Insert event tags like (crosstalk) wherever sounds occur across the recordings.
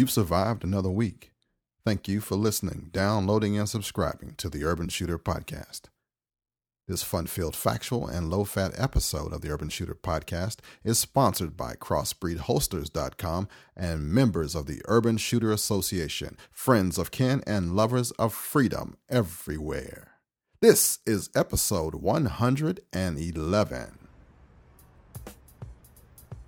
You've survived another week. Thank you for listening, downloading, and subscribing to the Urban Shooter Podcast. This fun filled, factual, and low fat episode of the Urban Shooter Podcast is sponsored by CrossbreedHolsters.com and members of the Urban Shooter Association, friends of Kenn, and lovers of freedom everywhere. This is episode 111.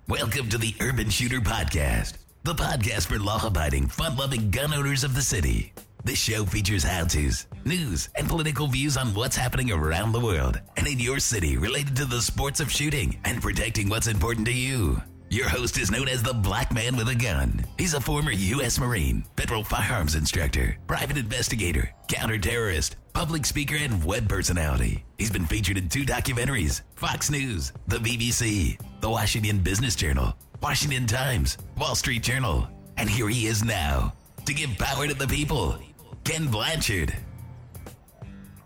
Welcome to the Urban Shooter Podcast, the podcast for law abiding, fun loving gun owners of the city. This show features how to's, news, and political views on what's happening around the world and in your city related to the sports of shooting and protecting what's important to you. Your host is known as the Black Man with a Gun. He's a former U.S. Marine, federal firearms instructor, private investigator, counter-terrorist, public speaker, and web personality. He's been featured in two documentaries Fox News, the BBC, the Washington Business Journal, Washington Times, Wall Street Journal. And here he is now to give power to the people. Kenn Blanchard.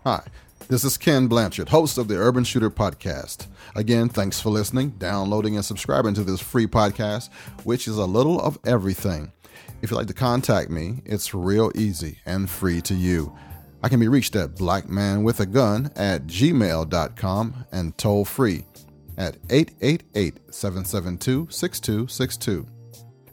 Hi, this is Kenn Blanchard, host of the Urban Shooter Podcast. Again, thanks for listening, downloading, and subscribing to this free podcast, which is a little of everything. If you'd like to contact me, it's real easy and free to you. I can be reached at blackmanwithagun at gmail.com and toll free at 888 772 6262.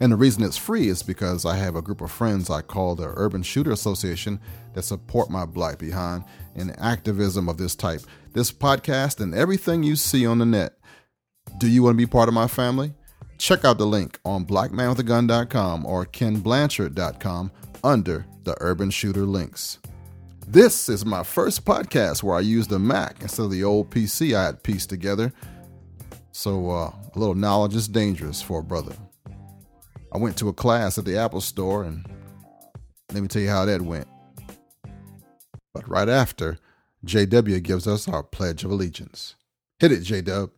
And the reason it's free is because I have a group of friends I call the Urban Shooter Association that support my black behind in activism of this type. This podcast and everything you see on the net. Do you want to be part of my family? Check out the link on blackmanwithagun.com or kennblanchard.com under the Urban Shooter links. This is my first podcast where I use the Mac instead of the old PC I had pieced together. So uh, a little knowledge is dangerous for a brother. I went to a class at the Apple Store, and let me tell you how that went. But right after, JW gives us our Pledge of Allegiance. Hit it, JW.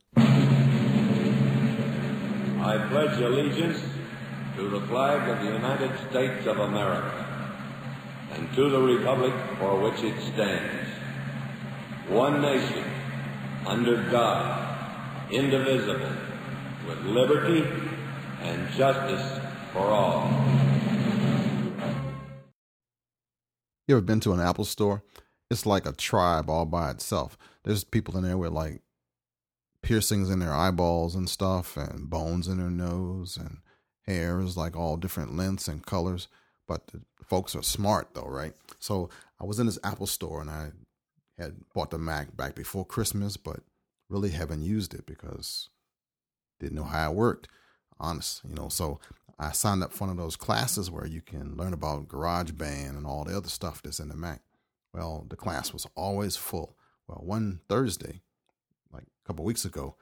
I pledge allegiance to the flag of the United States of America and to the republic for which it stands, one nation, under God, indivisible, with liberty and justice for all. You ever been to an Apple store? It's like a tribe all by itself. There's people in there with like piercings in their eyeballs and stuff, and bones in their nose, and hairs like all different lengths and colors. But the folks are smart though, right? So I was in this Apple store and I had bought the Mac back before Christmas, but really haven't used it because didn't know how it worked. Honest, you know. So I signed up for one of those classes where you can learn about GarageBand and all the other stuff that's in the Mac. Well, the class was always full. Well, one Thursday, like a couple weeks ago,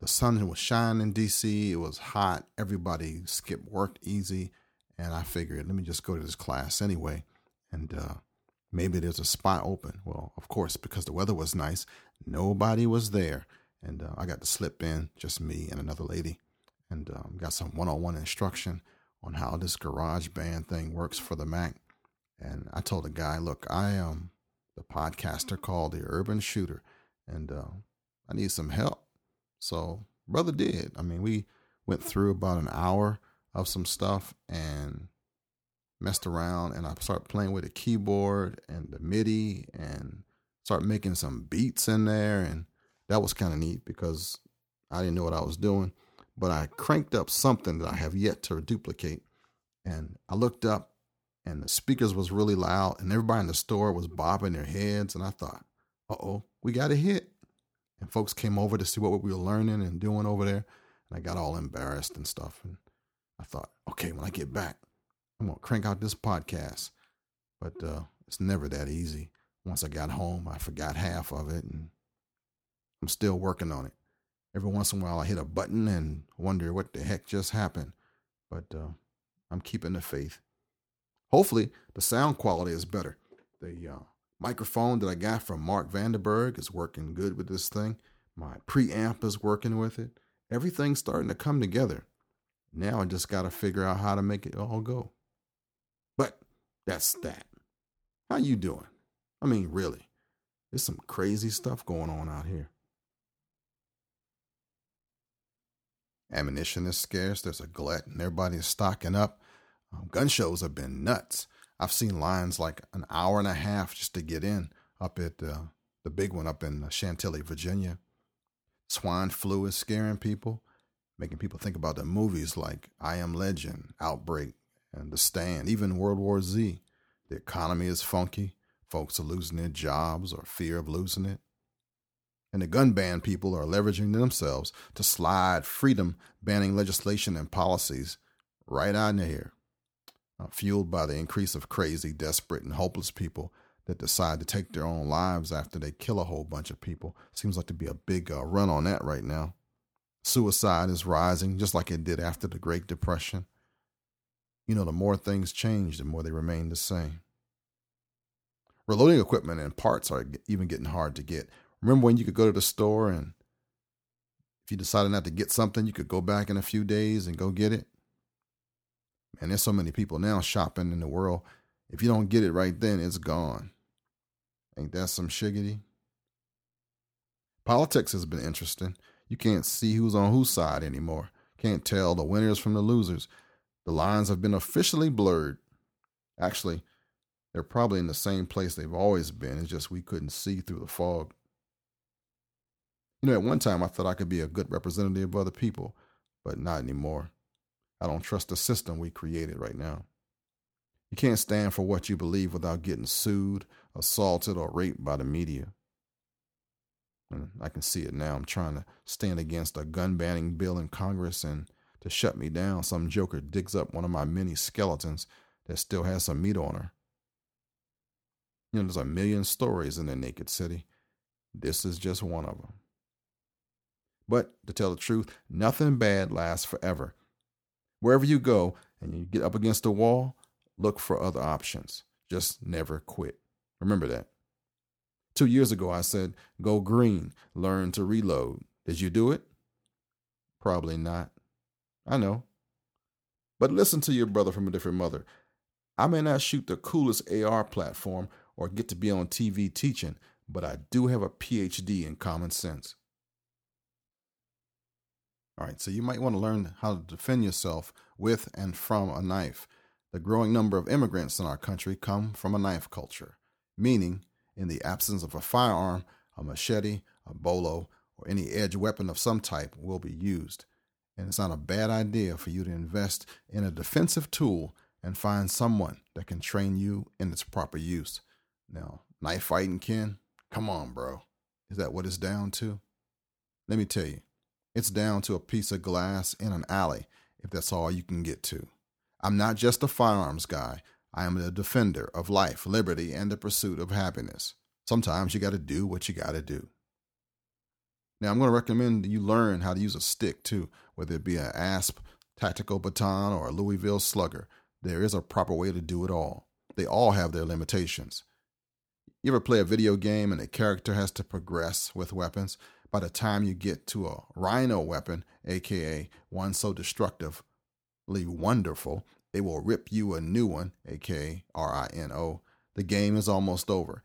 the sun was shining in DC. It was hot. Everybody skipped work easy. And I figured, let me just go to this class anyway. And uh, maybe there's a spot open. Well, of course, because the weather was nice, nobody was there. And uh, I got to slip in, just me and another lady and um, got some one-on-one instruction on how this garage band thing works for the mac. And i told the guy look i am the podcaster called the urban shooter and uh, i need some help. So brother did. I mean we went through about an hour of some stuff and messed around and i started playing with the keyboard and the midi and started making some beats in there and that was kind of neat because i didn't know what i was doing but I cranked up something that I have yet to duplicate. And I looked up and the speakers was really loud and everybody in the store was bobbing their heads. And I thought, uh oh, we got a hit. And folks came over to see what we were learning and doing over there. And I got all embarrassed and stuff. And I thought, okay, when I get back, I'm going to crank out this podcast. But uh, it's never that easy. Once I got home, I forgot half of it and I'm still working on it. Every once in a while, I hit a button and wonder what the heck just happened. But uh, I'm keeping the faith. Hopefully, the sound quality is better. The uh, microphone that I got from Mark Vanderberg is working good with this thing. My preamp is working with it. Everything's starting to come together. Now I just got to figure out how to make it all go. But that's that. How you doing? I mean, really, there's some crazy stuff going on out here. Ammunition is scarce. There's a glut, and everybody is stocking up. Um, gun shows have been nuts. I've seen lines like an hour and a half just to get in up at uh, the big one up in Chantilly, Virginia. Swine flu is scaring people, making people think about the movies like I Am Legend, Outbreak, and The Stand, even World War Z. The economy is funky. Folks are losing their jobs or fear of losing it. And the gun ban people are leveraging themselves to slide freedom banning legislation and policies right out in here, uh, fueled by the increase of crazy, desperate, and hopeless people that decide to take their own lives after they kill a whole bunch of people. Seems like to be a big uh, run on that right now. Suicide is rising just like it did after the Great Depression. You know, the more things change, the more they remain the same. Reloading equipment and parts are even getting hard to get. Remember when you could go to the store and if you decided not to get something, you could go back in a few days and go get it? Man, there's so many people now shopping in the world. If you don't get it right then, it's gone. Ain't that some shiggity? Politics has been interesting. You can't see who's on whose side anymore. Can't tell the winners from the losers. The lines have been officially blurred. Actually, they're probably in the same place they've always been. It's just we couldn't see through the fog. You know, at one time I thought I could be a good representative of other people, but not anymore. I don't trust the system we created right now. You can't stand for what you believe without getting sued, assaulted, or raped by the media. And I can see it now. I'm trying to stand against a gun banning bill in Congress, and to shut me down, some joker digs up one of my many skeletons that still has some meat on her. You know, there's a million stories in the naked city. This is just one of them. But to tell the truth, nothing bad lasts forever. Wherever you go and you get up against a wall, look for other options. Just never quit. Remember that. Two years ago, I said, go green, learn to reload. Did you do it? Probably not. I know. But listen to your brother from a different mother. I may not shoot the coolest AR platform or get to be on TV teaching, but I do have a PhD in common sense. All right, so you might want to learn how to defend yourself with and from a knife. The growing number of immigrants in our country come from a knife culture, meaning in the absence of a firearm, a machete, a bolo, or any edge weapon of some type will be used. And it's not a bad idea for you to invest in a defensive tool and find someone that can train you in its proper use. Now, knife fighting, Kenn? Come on, bro. Is that what it's down to? Let me tell you, it's down to a piece of glass in an alley if that's all you can get to. I'm not just a firearms guy. I am a defender of life, liberty, and the pursuit of happiness. Sometimes you got to do what you got to do. Now, I'm going to recommend you learn how to use a stick too, whether it be an ASP tactical baton or a Louisville slugger. There is a proper way to do it all. They all have their limitations. You ever play a video game and a character has to progress with weapons? By the time you get to a rhino weapon, aka one so destructively wonderful they will rip you a new one, aka R I N O. The game is almost over.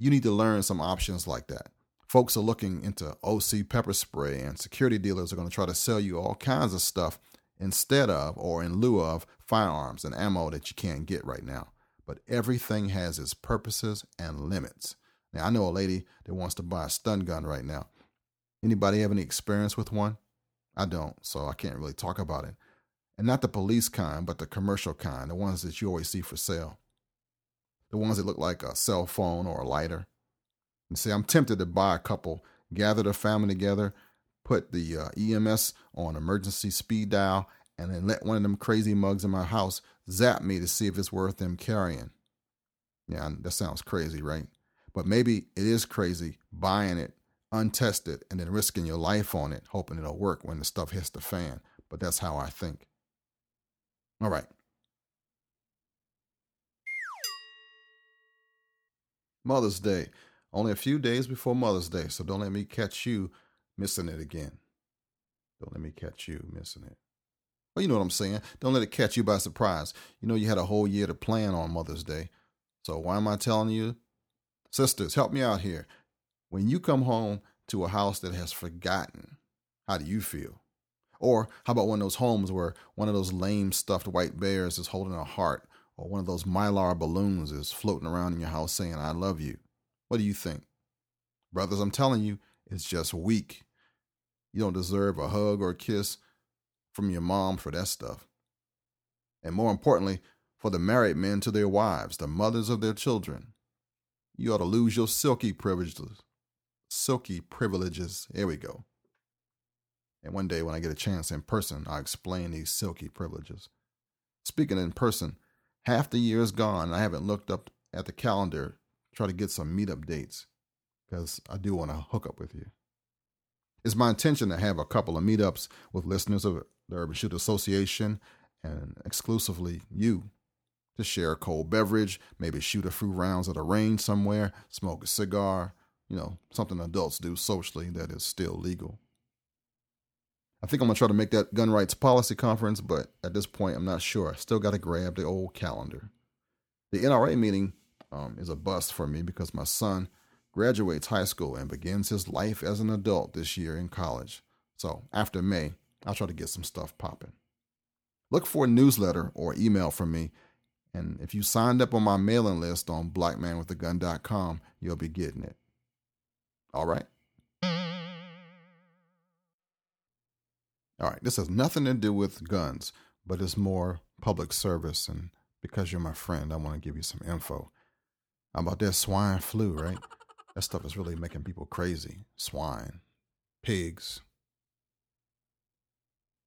You need to learn some options like that. Folks are looking into OC pepper spray, and security dealers are going to try to sell you all kinds of stuff instead of or in lieu of firearms and ammo that you can't get right now. But everything has its purposes and limits. Now, I know a lady that wants to buy a stun gun right now. Anybody have any experience with one? I don't, so I can't really talk about it and not the police kind, but the commercial kind, the ones that you always see for sale. The ones that look like a cell phone or a lighter. And see, I'm tempted to buy a couple, gather the family together, put the uh, EMS on emergency speed dial, and then let one of them crazy mugs in my house zap me to see if it's worth them carrying. Yeah, that sounds crazy, right? But maybe it is crazy buying it untested and then risking your life on it, hoping it'll work when the stuff hits the fan. But that's how I think. All right. Mother's Day. Only a few days before Mother's Day, so don't let me catch you missing it again. Don't let me catch you missing it. Well, you know what I'm saying. Don't let it catch you by surprise. You know you had a whole year to plan on Mother's Day. So why am I telling you? Sisters, help me out here. When you come home to a house that has forgotten, how do you feel? Or how about one of those homes where one of those lame stuffed white bears is holding a heart, or one of those mylar balloons is floating around in your house saying, I love you? What do you think? Brothers, I'm telling you, it's just weak. You don't deserve a hug or a kiss from your mom for that stuff. And more importantly, for the married men to their wives, the mothers of their children, you ought to lose your silky privileges. Silky privileges. Here we go. And one day when I get a chance in person, I'll explain these silky privileges. Speaking in person, half the year is gone. and I haven't looked up at the calendar, try to get some meetup dates, because I do want to hook up with you. It's my intention to have a couple of meetups with listeners of the Urban Shooter Association and exclusively you to share a cold beverage, maybe shoot a few rounds at a range somewhere, smoke a cigar, you know, something adults do socially that is still legal. I think I'm to try to make that gun rights policy conference, but at this point, I'm not sure. I still got to grab the old calendar. The NRA meeting um, is a bust for me because my son graduates high school and begins his life as an adult this year in college. So after May, I'll try to get some stuff popping. Look for a newsletter or email from me. And if you signed up on my mailing list on blackmanwithagun.com, you'll be getting it. All right? All right, this has nothing to do with guns, but it's more public service. And because you're my friend, I want to give you some info about that swine flu, right? That stuff is really making people crazy. Swine, pigs.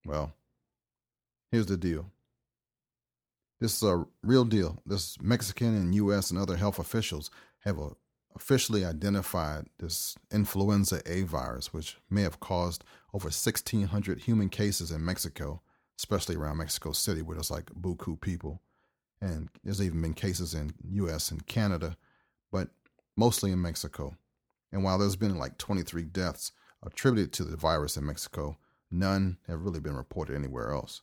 Well, here's the deal. This is a real deal. This Mexican and U.S. and other health officials have a, officially identified this influenza A virus, which may have caused over 1,600 human cases in Mexico, especially around Mexico City, where there's like buku people. And there's even been cases in U.S. and Canada, but mostly in Mexico. And while there's been like 23 deaths attributed to the virus in Mexico, none have really been reported anywhere else.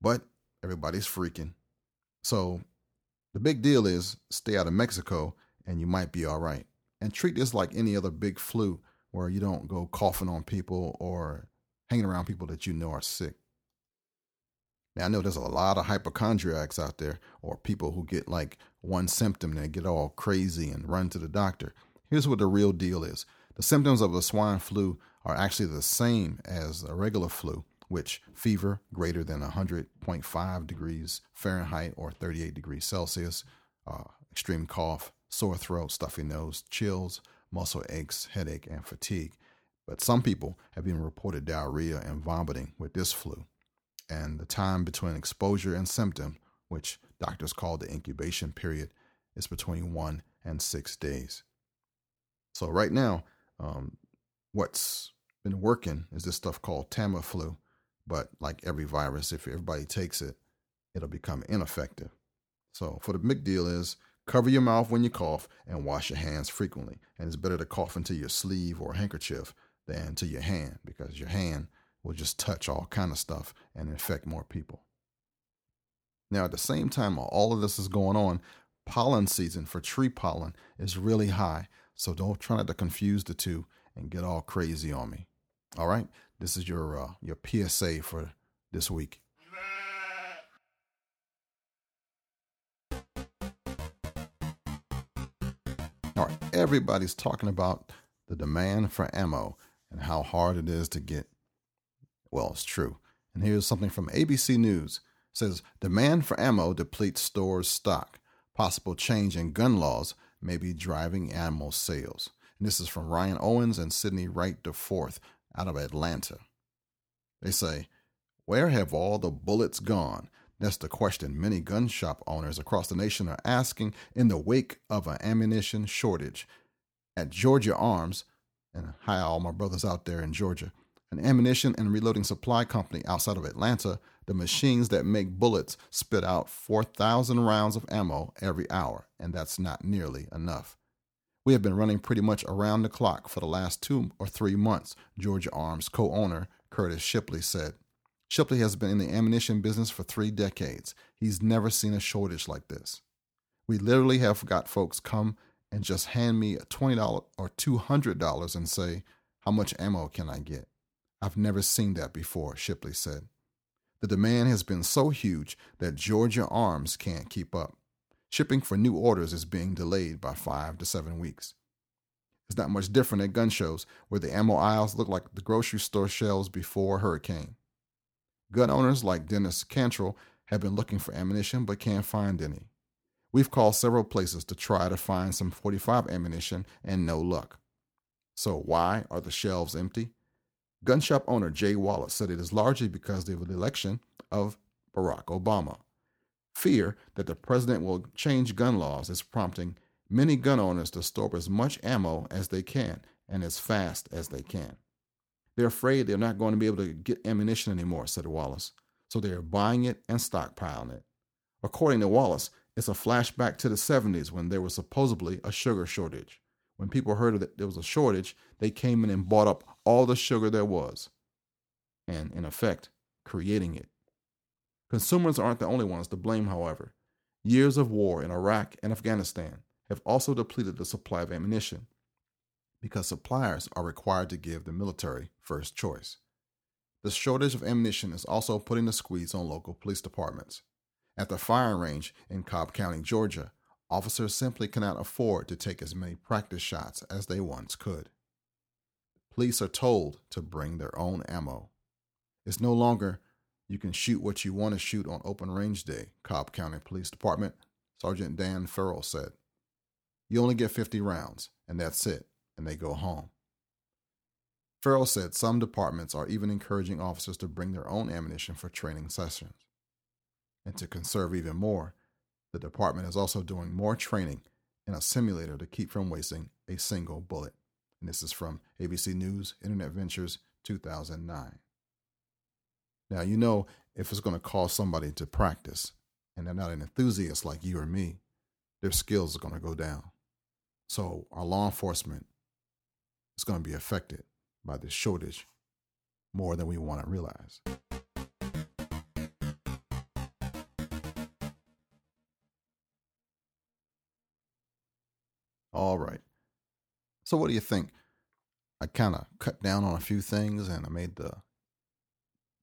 But everybody's freaking. So the big deal is stay out of Mexico and you might be all right. And treat this like any other big flu where you don't go coughing on people or hanging around people that you know are sick. Now, I know there's a lot of hypochondriacs out there or people who get like one symptom and they get all crazy and run to the doctor. Here's what the real deal is the symptoms of the swine flu are actually the same as a regular flu, which fever greater than 100.5 degrees Fahrenheit or 38 degrees Celsius, uh, extreme cough, sore throat, stuffy nose, chills, muscle aches, headache, and fatigue. But some people have even reported diarrhea and vomiting with this flu. And the time between exposure and symptom, which doctors call the incubation period, is between one and six days. So, right now, um, what's been working is this stuff called Tamiflu. But like every virus, if everybody takes it, it'll become ineffective. So, for the big deal is Cover your mouth when you cough and wash your hands frequently. And it's better to cough into your sleeve or handkerchief than to your hand because your hand will just touch all kind of stuff and infect more people. Now, at the same time all of this is going on, pollen season for tree pollen is really high. So don't try not to confuse the two and get all crazy on me. All right, this is your uh, your PSA for this week. All right, everybody's talking about the demand for ammo and how hard it is to get. Well, it's true. And here's something from ABC News. It says demand for ammo depletes stores stock. Possible change in gun laws may be driving ammo sales. And this is from Ryan Owens and Sydney Wright IV out of Atlanta. They say, Where have all the bullets gone? That's the question many gun shop owners across the nation are asking in the wake of an ammunition shortage. At Georgia Arms, and hi, all my brothers out there in Georgia, an ammunition and reloading supply company outside of Atlanta, the machines that make bullets spit out 4,000 rounds of ammo every hour, and that's not nearly enough. We have been running pretty much around the clock for the last two or three months, Georgia Arms co owner Curtis Shipley said. Shipley has been in the ammunition business for three decades. He's never seen a shortage like this. We literally have got folks come and just hand me a $20 or $200 and say, How much ammo can I get? I've never seen that before, Shipley said. The demand has been so huge that Georgia Arms can't keep up. Shipping for new orders is being delayed by five to seven weeks. It's not much different at gun shows, where the ammo aisles look like the grocery store shelves before a hurricane. Gun owners like Dennis Cantrell have been looking for ammunition but can't find any. We've called several places to try to find some 45 ammunition and no luck. So, why are the shelves empty? Gun shop owner Jay Wallace said it is largely because of the election of Barack Obama. Fear that the president will change gun laws is prompting many gun owners to store as much ammo as they can and as fast as they can. They're afraid they're not going to be able to get ammunition anymore, said Wallace, so they are buying it and stockpiling it. According to Wallace, it's a flashback to the 70s when there was supposedly a sugar shortage. When people heard that there was a shortage, they came in and bought up all the sugar there was, and in effect, creating it. Consumers aren't the only ones to blame, however. Years of war in Iraq and Afghanistan have also depleted the supply of ammunition because suppliers are required to give the military first choice. The shortage of ammunition is also putting the squeeze on local police departments. At the firing range in Cobb County, Georgia, officers simply cannot afford to take as many practice shots as they once could. Police are told to bring their own ammo. It's no longer you can shoot what you want to shoot on open range day, Cobb County Police Department, Sergeant Dan Farrell said. You only get 50 rounds, and that's it, and they go home. Farrell said some departments are even encouraging officers to bring their own ammunition for training sessions. And to conserve even more, the department is also doing more training in a simulator to keep from wasting a single bullet. And this is from ABC News Internet Ventures 2009. Now, you know, if it's going to cause somebody to practice and they're not an enthusiast like you or me, their skills are going to go down. So, our law enforcement is going to be affected by this shortage more than we want to realize. All right. So, what do you think? I kind of cut down on a few things and I made the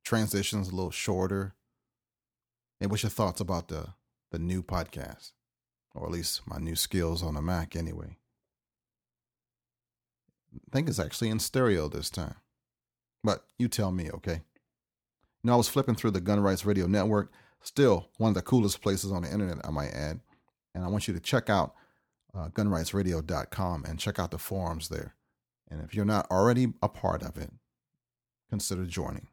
transitions a little shorter. And what's your thoughts about the the new podcast, or at least my new skills on the Mac, anyway? I think it's actually in stereo this time, but you tell me, okay? You I was flipping through the Gun Rights Radio Network, still one of the coolest places on the internet, I might add, and I want you to check out uh, gunrightsradio.com and check out the forums there. And if you're not already a part of it, consider joining.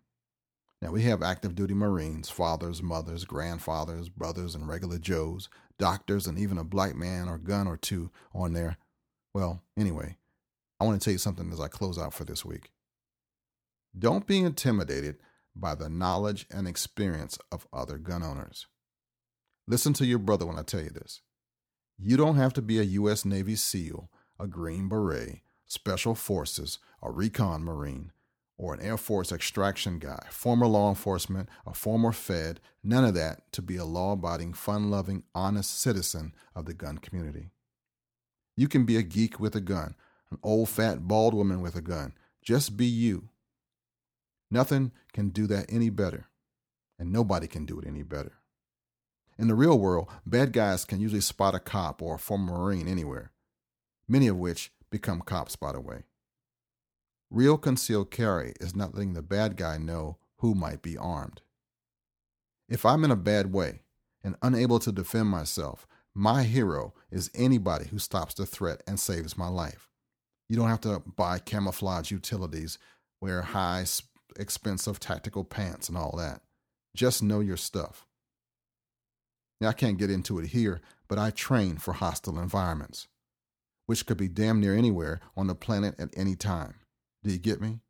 Now, we have active duty Marines, fathers, mothers, grandfathers, brothers, and regular Joes, doctors, and even a black man or gun or two on there. Well, anyway, I want to tell you something as I close out for this week. Don't be intimidated by the knowledge and experience of other gun owners. Listen to your brother when I tell you this. You don't have to be a U.S. Navy SEAL, a Green Beret, Special Forces, a Recon Marine, or an Air Force extraction guy, former law enforcement, a former Fed, none of that to be a law abiding, fun loving, honest citizen of the gun community. You can be a geek with a gun, an old fat bald woman with a gun. Just be you. Nothing can do that any better, and nobody can do it any better. In the real world, bad guys can usually spot a cop or a former Marine anywhere, many of which become cops, by the way. Real concealed carry is not letting the bad guy know who might be armed. If I'm in a bad way and unable to defend myself, my hero is anybody who stops the threat and saves my life. You don't have to buy camouflage utilities, wear high, expensive tactical pants, and all that. Just know your stuff. Now, I can't get into it here, but I train for hostile environments, which could be damn near anywhere on the planet at any time. Do you get me?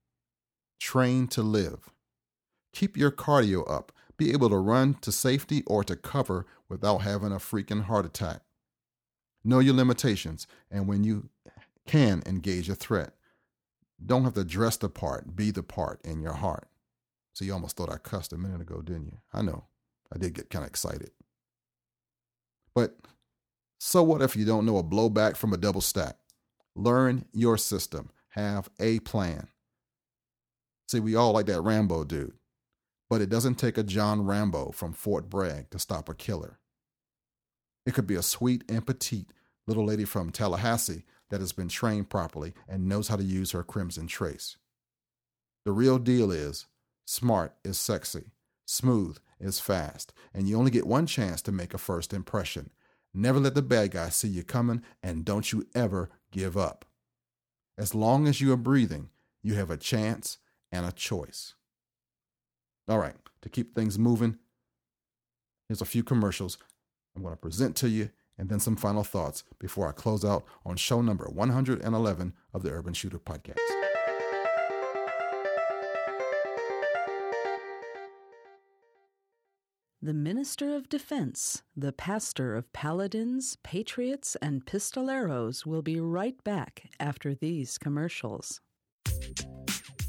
Train to live. Keep your cardio up. Be able to run to safety or to cover without having a freaking heart attack. Know your limitations, and when you can engage a threat, don't have to dress the part, be the part in your heart. So you almost thought I cussed a minute ago, didn't you? I know. I did get kind of excited. But so what if you don't know a blowback from a double stack? Learn your system. Have a plan. See, we all like that Rambo dude, but it doesn't take a John Rambo from Fort Bragg to stop a killer. It could be a sweet and petite little lady from Tallahassee that has been trained properly and knows how to use her crimson trace. The real deal is smart is sexy, smooth is fast, and you only get one chance to make a first impression. Never let the bad guy see you coming, and don't you ever give up. As long as you are breathing, you have a chance and a choice. All right, to keep things moving, here's a few commercials I'm going to present to you and then some final thoughts before I close out on show number 111 of the Urban Shooter Podcast. The Minister of Defense, the pastor of paladins, patriots, and pistoleros will be right back after these commercials.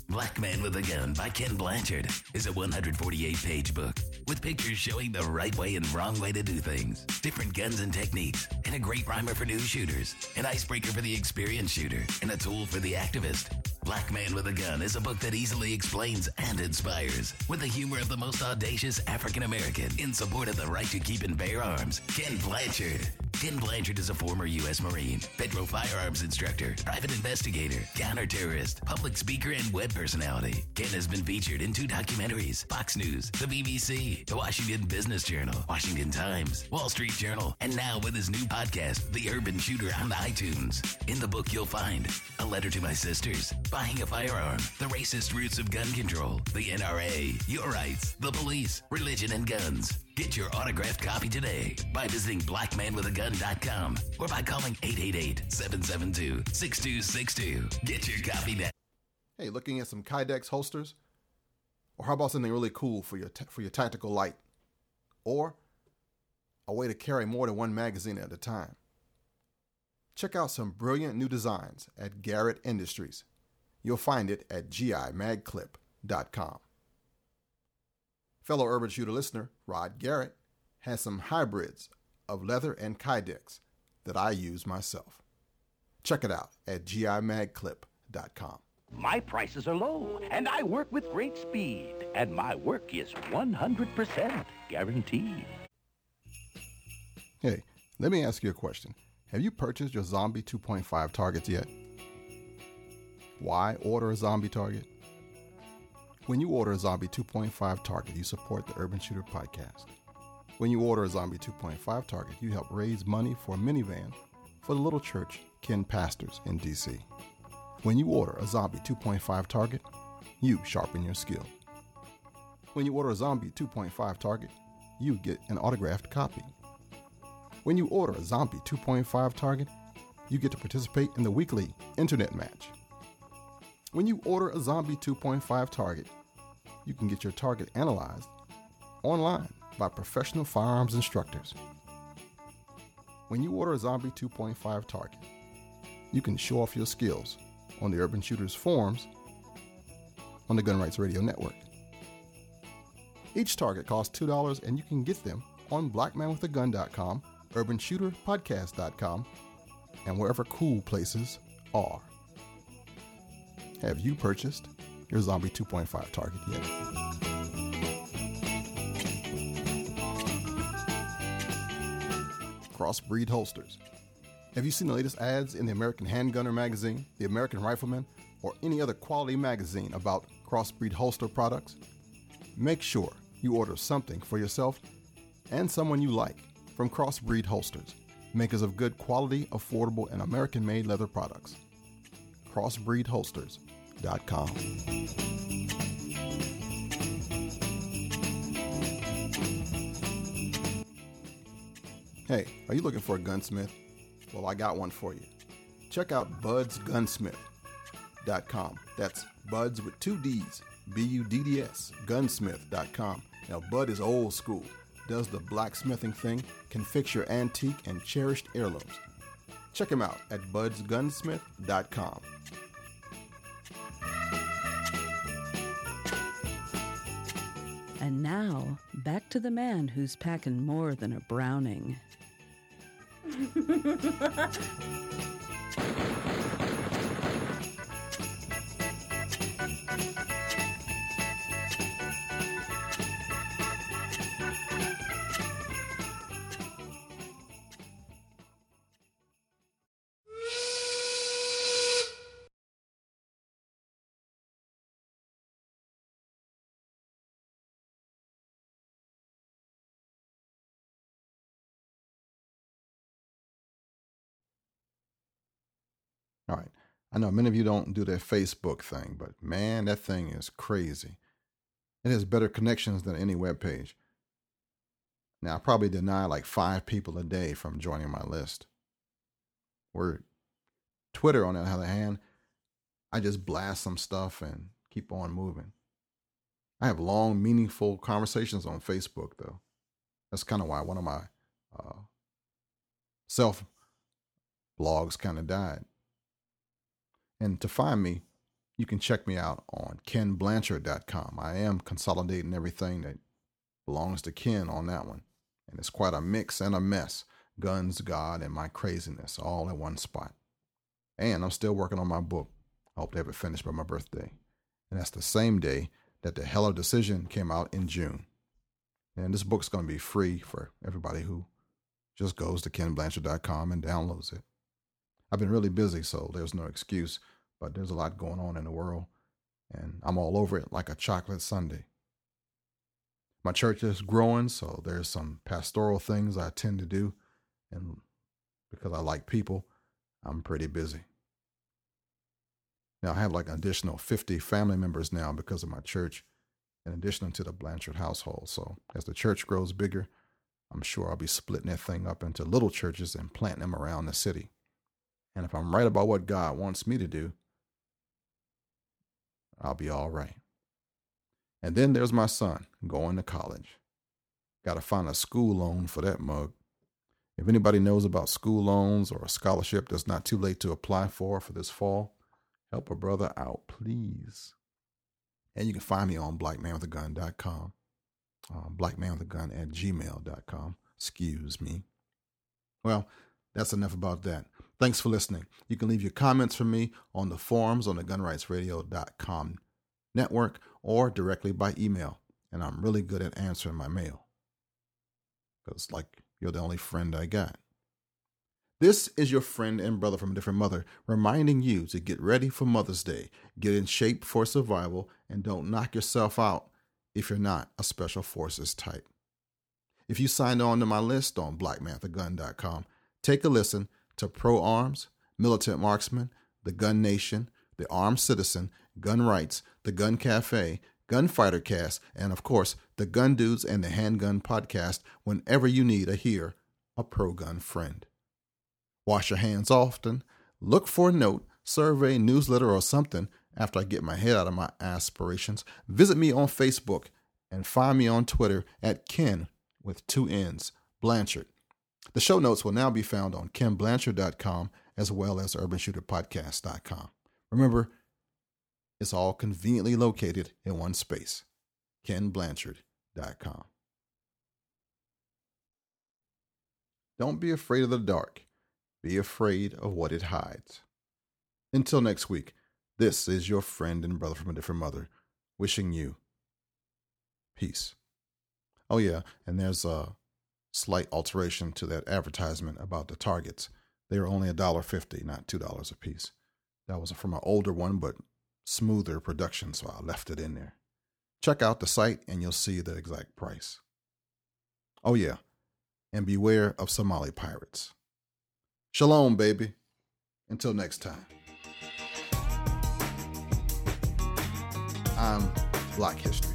Black Man with a Gun by Kenn Blanchard is a 148 page book with pictures showing the right way and wrong way to do things, different guns and techniques, and a great primer for new shooters, an icebreaker for the experienced shooter, and a tool for the activist. Black Man with a Gun is a book that easily explains and inspires with the humor of the most audacious African American in support of the right to keep and bear arms, Kenn Blanchard. Kenn Blanchard is a former U.S. Marine, federal firearms instructor, private investigator, counterterrorist, public speaker, and web personality. Kenn has been featured in two documentaries Fox News, the BBC, the Washington Business Journal, Washington Times, Wall Street Journal, and now with his new podcast, The Urban Shooter on iTunes. In the book, you'll find A Letter to My Sisters, Buying a Firearm, The Racist Roots of Gun Control, the NRA, Your Rights, the Police, Religion, and Guns. Get your autographed copy today by visiting blackmanwithagun.com or by calling 888-772-6262. Get your copy now. Hey, looking at some Kydex holsters? Or how about something really cool for your, ta- for your tactical light? Or a way to carry more than one magazine at a time? Check out some brilliant new designs at Garrett Industries. You'll find it at gimagclip.com. Fellow Urban Shooter listener Rod Garrett has some hybrids of leather and Kydex that I use myself. Check it out at gimagclip.com. My prices are low, and I work with great speed, and my work is 100% guaranteed. Hey, let me ask you a question. Have you purchased your Zombie 2.5 targets yet? Why order a zombie target? When you order a Zombie 2.5 target, you support the Urban Shooter podcast. When you order a Zombie 2.5 target, you help raise money for a minivan for the little church Kenn Pastors in DC. When you order a Zombie 2.5 target, you sharpen your skill. When you order a Zombie 2.5 target, you get an autographed copy. When you order a Zombie 2.5 target, you get to participate in the weekly internet match. When you order a Zombie 2.5 target, you can get your target analyzed online by professional firearms instructors. When you order a Zombie 2.5 target, you can show off your skills on the Urban Shooters forums on the Gun Rights Radio Network. Each target costs $2 and you can get them on blackmanwithagun.com, urbanshooterpodcast.com, and wherever cool places are. Have you purchased your Zombie 2.5 target yet? Crossbreed holsters. Have you seen the latest ads in the American Handgunner magazine, the American Rifleman, or any other quality magazine about crossbreed holster products? Make sure you order something for yourself and someone you like from Crossbreed Holsters, makers of good quality, affordable, and American made leather products. Hey, are you looking for a gunsmith? Well, I got one for you. Check out buddsgunsmith.com. That's buds with two D's, B U D D S, gunsmith.com. Now, Bud is old school, does the blacksmithing thing, can fix your antique and cherished heirlooms. Check him out at buddsgunsmith.com. now, back to the man who's packing more than a Browning. (laughs) I know many of you don't do that Facebook thing, but man, that thing is crazy. It has better connections than any web page. Now, I probably deny like five people a day from joining my list. Where Twitter, on the other hand, I just blast some stuff and keep on moving. I have long, meaningful conversations on Facebook, though. That's kind of why one of my uh, self blogs kind of died. And to find me, you can check me out on kennblanchard.com. I am consolidating everything that belongs to Kenn on that one. And it's quite a mix and a mess guns, God, and my craziness all in one spot. And I'm still working on my book. I hope to have it finished by my birthday. And that's the same day that the Heller decision came out in June. And this book's going to be free for everybody who just goes to kennblanchard.com and downloads it. I've been really busy, so there's no excuse, but there's a lot going on in the world, and I'm all over it like a chocolate sundae. My church is growing, so there's some pastoral things I tend to do, and because I like people, I'm pretty busy. Now I have like an additional 50 family members now because of my church, in addition to the Blanchard household. So as the church grows bigger, I'm sure I'll be splitting that thing up into little churches and planting them around the city. And if I'm right about what God wants me to do, I'll be all right. And then there's my son going to college. Got to find a school loan for that mug. If anybody knows about school loans or a scholarship that's not too late to apply for for this fall, help a brother out, please. And you can find me on blackmanwithagun.com, uh, blackmanwithagun at gmail.com. Excuse me. Well, that's enough about that. Thanks for listening. You can leave your comments for me on the forums on the gunrightsradio.com network or directly by email. And I'm really good at answering my mail because, like, you're the only friend I got. This is your friend and brother from a different mother reminding you to get ready for Mother's Day, get in shape for survival, and don't knock yourself out if you're not a Special Forces type. If you signed on to my list on blackmanwithagun.com, take a listen to Pro Arms, Militant Marksman, The Gun Nation, The Armed Citizen, Gun Rights, The Gun Cafe, Gunfighter Cast, and of course, The Gun Dudes and the Handgun Podcast whenever you need a hear a pro gun friend. Wash your hands often, look for a note, survey, newsletter, or something after I get my head out of my aspirations. Visit me on Facebook and find me on Twitter at Ken with two N's, Blanchard. The show notes will now be found on kennblanchard.com as well as urbanshooterpodcast.com. Remember, it's all conveniently located in one space, kennblanchard.com. Don't be afraid of the dark. Be afraid of what it hides. Until next week, this is your friend and brother from a different mother wishing you peace. Oh, yeah, and there's a slight alteration to that advertisement about the targets. They are only $1.50, not $2 a piece. That was from an older one, but smoother production, so I left it in there. Check out the site and you'll see the exact price. Oh, yeah, and beware of Somali pirates. Shalom, baby. Until next time. I'm Black History.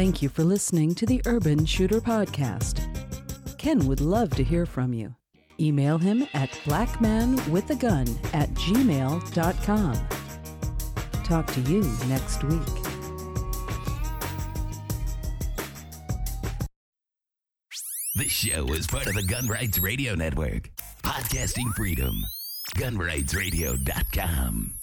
Thank you for listening to the Urban Shooter Podcast. Kenn would love to hear from you. Email him at blackmanwithagun at gmail.com. Talk to you next week. This show is part of the Gun Rights Radio Network. Podcasting freedom. Gunrightsradio.com.